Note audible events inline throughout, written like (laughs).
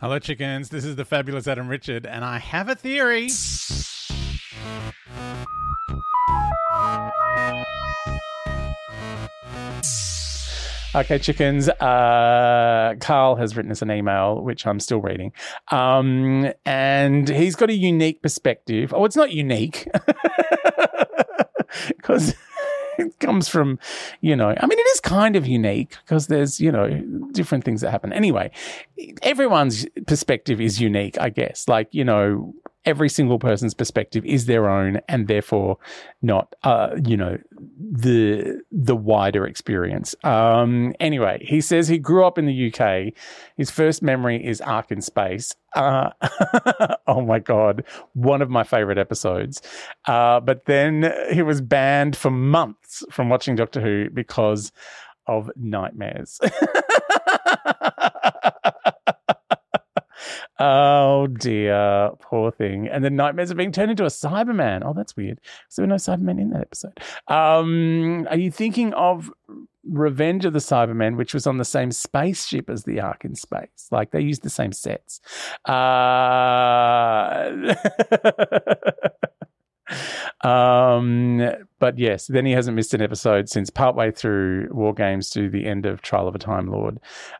Hello, chickens. This is the fabulous Adam Richard, and I have a theory. Okay, chickens. Uh, Carl has written us an email, which I'm still reading. Um, and he's got a unique perspective. Oh, it's not unique (laughs) because comes from, you know, I mean, it is kind of unique because there's, you know, different things that happen. Anyway, everyone's perspective is unique, I guess. Like, you know, every single person's perspective is their own and therefore not, uh, you know, the the wider experience. Um, anyway, he says he grew up in the UK. His first memory is Ark in Space. Uh, (laughs) oh my god, one of my favorite episodes. Uh, but then he was banned for months from watching Doctor Who because of nightmares. (laughs) Oh dear, poor thing. And the nightmares are being turned into a Cyberman. Oh, that's weird. So there were no Cybermen in that episode. Um, are you thinking of Revenge of the Cybermen, which was on the same spaceship as the Ark in Space? Like they used the same sets. Uh, (laughs) um, but yes, then he hasn't missed an episode since partway through War Games to the end of Trial of a Time Lord.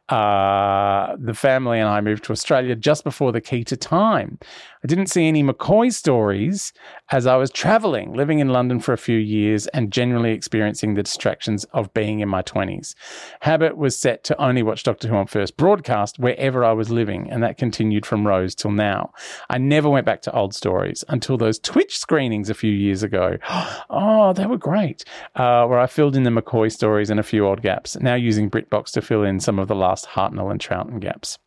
Uh, the family and I moved to Australia just before the key to time. I didn't see any McCoy stories as I was traveling, living in London for a few years and generally experiencing the distractions of being in my 20s. Habit was set to only watch Doctor Who on first broadcast wherever I was living, and that continued from Rose till now. I never went back to old stories until those Twitch screenings a few years ago. (gasps) Oh, they were great, uh, where I filled in the McCoy stories and a few odd gaps, now using BritBox to fill in some of the last Hartnell and Troughton gaps.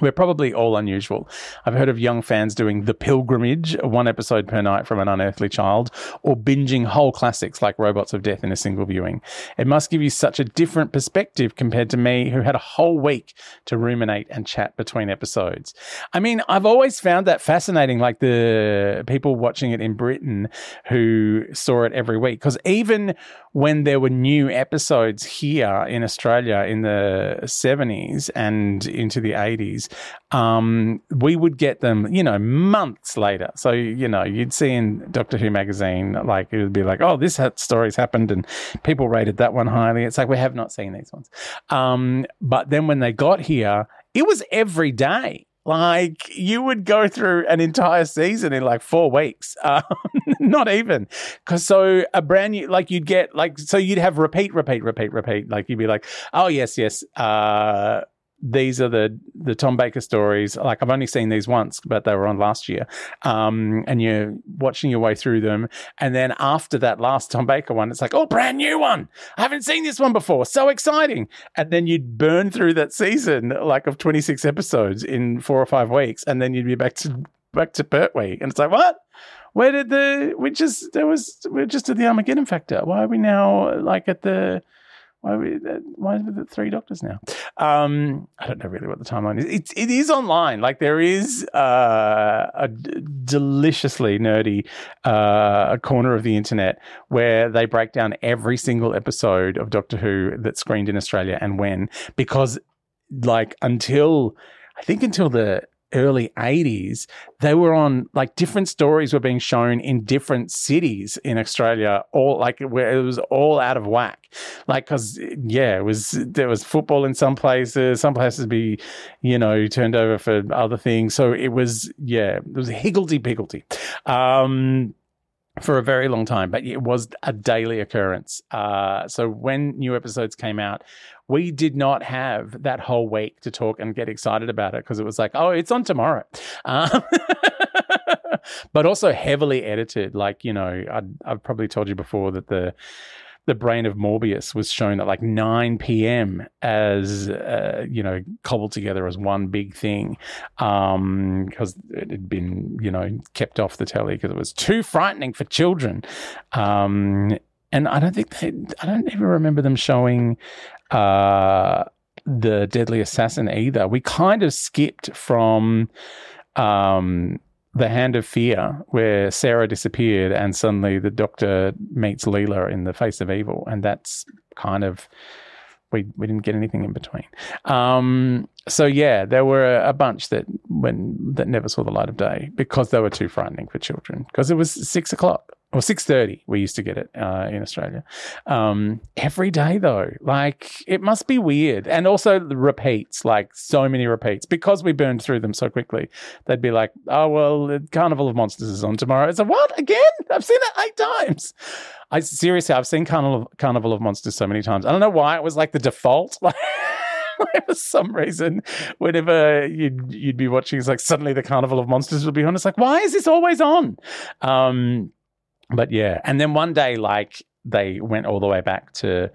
We're probably all unusual. I've heard of young fans doing The Pilgrimage, one episode per night from an unearthly child, or binging whole classics like Robots of Death in a single viewing. It must give you such a different perspective compared to me, who had a whole week to ruminate and chat between episodes. I mean, I've always found that fascinating, like the people watching it in Britain who saw it every week. Because even when there were new episodes here in Australia in the 70s and into the 80s, um, we would get them, you know, months later. So, you know, you'd see in Doctor Who magazine, like, it would be like, oh, this story's happened and people rated that one highly. It's like, we have not seen these ones. Um, but then when they got here, it was every day. Like you would go through an entire season in like four weeks, (laughs) um, not even. Because so a brand new, like you'd get like so you'd have repeat, repeat, repeat, repeat. Like you'd be like, oh yes, yes, uh, these are the the Tom Baker stories. Like I've only seen these once, but they were on last year. Um, and you're watching your way through them, and then after that last Tom Baker one, it's like, oh, brand new one. I haven't seen this one before. So exciting! And then you'd burn through that season like of 26 episodes in four or five weeks, and then you'd be back to back to Pertwee, and it's like, what? Where did the we just there was we're just at the Armageddon factor? Why are we now like at the why are we are the three doctors now? Um, I don't know really what the timeline is. It it is online. Like there is uh, a d- deliciously nerdy uh, corner of the internet where they break down every single episode of Doctor Who that screened in Australia and when because like until I think until the early 80s, they were on like different stories were being shown in different cities in Australia, all like where it was all out of whack. Like, cause yeah, it was, there was football in some places, some places be, you know, turned over for other things. So it was, yeah, it was higgledy piggledy. Um, for a very long time, but it was a daily occurrence. Uh, so when new episodes came out, we did not have that whole week to talk and get excited about it because it was like, oh, it's on tomorrow. Um, (laughs) but also heavily edited. Like, you know, i I've probably told you before that the the brain of Morbius was shown at like 9 p.m. as, uh, you know, cobbled together as one big thing because um, it had been, you know, kept off the telly because it was too frightening for children. Um, and I don't think they, I don't even remember them showing uh, the Deadly Assassin either. We kind of skipped from um, the Hand of Fear, where Sarah disappeared and suddenly the Doctor meets Leela in the face of evil, and that's kind of we we didn't get anything in between. Um, so yeah, there were a, bunch that when that never saw the light of day because they were too frightening for children. Because it was six o'clock or six thirty. We used to get it uh, in Australia um, every day, though. Like it must be weird, and also the repeats, like so many repeats, because we burned through them so quickly. They'd be like, "Oh well, Carnival of Monsters is on tomorrow." It's like, "What again? I've seen it eight times." I seriously, I've seen Carnival Carnival of Monsters so many times. I don't know why it was like the default. (laughs) Like for some reason, whenever you'd you'd be watching, it's like suddenly the Carnival of Monsters would be on. It's like, why is this always on? Um, but yeah, and then one day, like they went all the way back to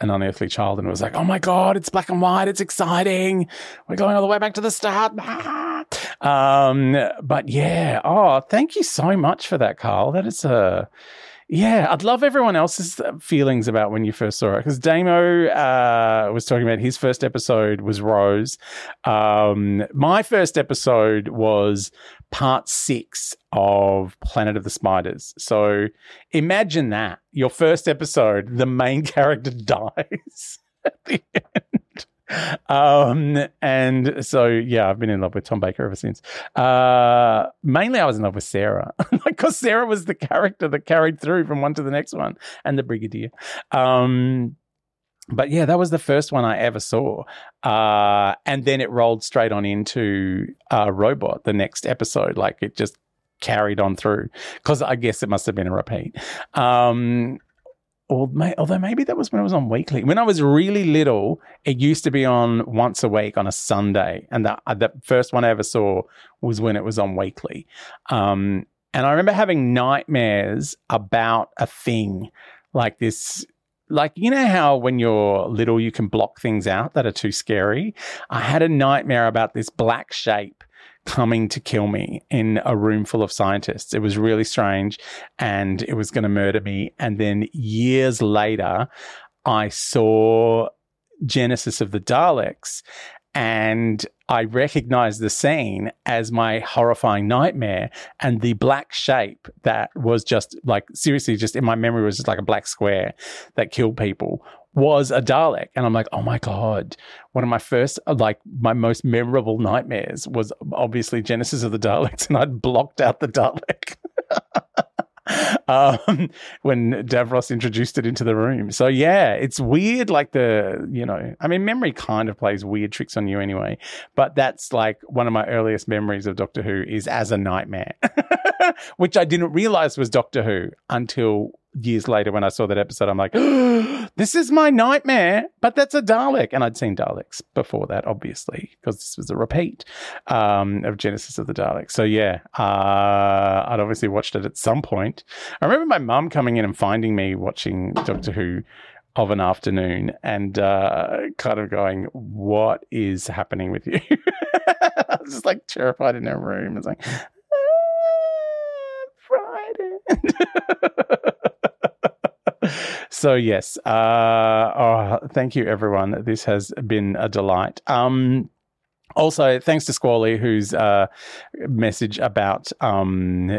an unearthly child, and was like, oh my god, it's black and white, it's exciting. We're going all the way back to the start. (laughs) Um, but yeah, oh, thank you so much for that, Carl. That is a yeah, I'd love everyone else's feelings about when you first saw it because Damo uh, was talking about his first episode was Rose. Um, my first episode was part six of Planet of the Spiders. So imagine that your first episode, the main (laughs) character dies at the end um, and so yeah, I've been in love with Tom Baker ever since. Uh, mainly, I was in love with Sarah, (laughs) because Sarah was the character that carried through from one to the next one, and the Brigadier. Um, but yeah, that was the first one I ever saw. Uh, and then it rolled straight on into uh, Robot, the next episode. Like it just carried on through because I guess it must have been a repeat. Um, although maybe that was when it was on weekly. When I was really little, it used to be on once a week on a Sunday, and the uh, the first one I ever saw was when it was on weekly. Um, and I remember having nightmares about a thing like this. Like, you know how when you're little, you can block things out that are too scary? I had a nightmare about this black shape coming to kill me in a room full of scientists. It was really strange and it was going to murder me. And then years later, I saw Genesis of the Daleks and I recognized the scene as my horrifying nightmare and the black shape that was just like seriously just in my memory was just like a black square that killed people was a Dalek. And I'm like, oh my God. One of my first, uh, like, my most memorable nightmares was obviously Genesis of the Daleks, and I'd blocked out the Dalek. (laughs) um, (laughs) when Davros introduced it into the room. So yeah, it's weird. Like the, you know, I mean, memory kind of plays weird tricks on you anyway. But that's like one of my earliest memories of Doctor Who is as a nightmare, (laughs) which I didn't realize was Doctor Who until years later when I saw that episode, I'm like, (gasps) this is my nightmare, but that's a Dalek. And I'd seen Daleks before that, obviously, because this was a repeat um, of Genesis of the Daleks. So yeah, uh, I'd obviously watched it at some point. I remember my mum coming in and finding me watching Doctor Who of an afternoon and uh, kind of going, What is happening with you? (laughs) I was just like terrified in her room. It's like, ah, Friday. (laughs) so yes, uh, oh, thank you everyone. This has been a delight. Um, also, thanks to Squally, whose uh, message about um,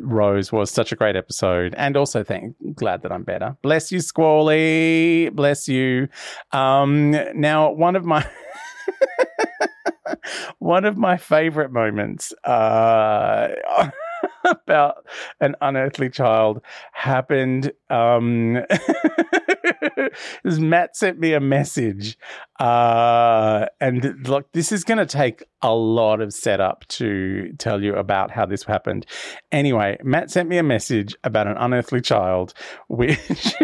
Rose was such a great episode, and also thank glad that I'm better. Bless you, Squally. Bless you. Um, now, one of my (laughs) one of my favorite moments uh, (laughs) (laughs) about an unearthly child happened. Um, (laughs) Matt sent me a message, uh, and look, this is going to take a lot of setup to tell you about how this happened. Anyway, Matt sent me a message about an unearthly child, (laughs) which.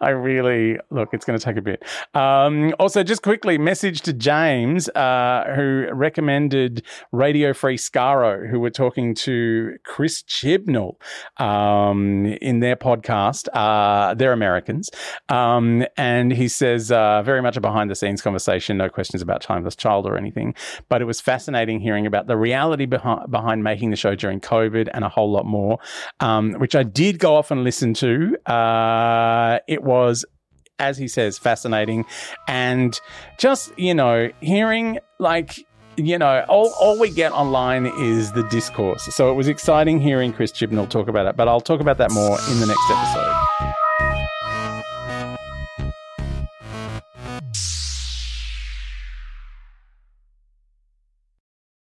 I really look. It's going to take a bit. Um, also, just quickly, message to James, uh, who recommended Radio Free Skaro, who were talking to Chris Chibnall um, in their podcast. Uh, they're Americans, um, and he says uh, very much a behind the scenes conversation. No questions about Timeless Child or anything, but it was fascinating hearing about the reality behind, behind making the show during COVID and a whole lot more, um, which I did go off and listen to. Uh, it was as he says, fascinating. And just, you know, hearing like, you know, all, all we get online is the discourse. So it was exciting hearing Chris Chibnall talk about it, but I'll talk about that more in the next episode.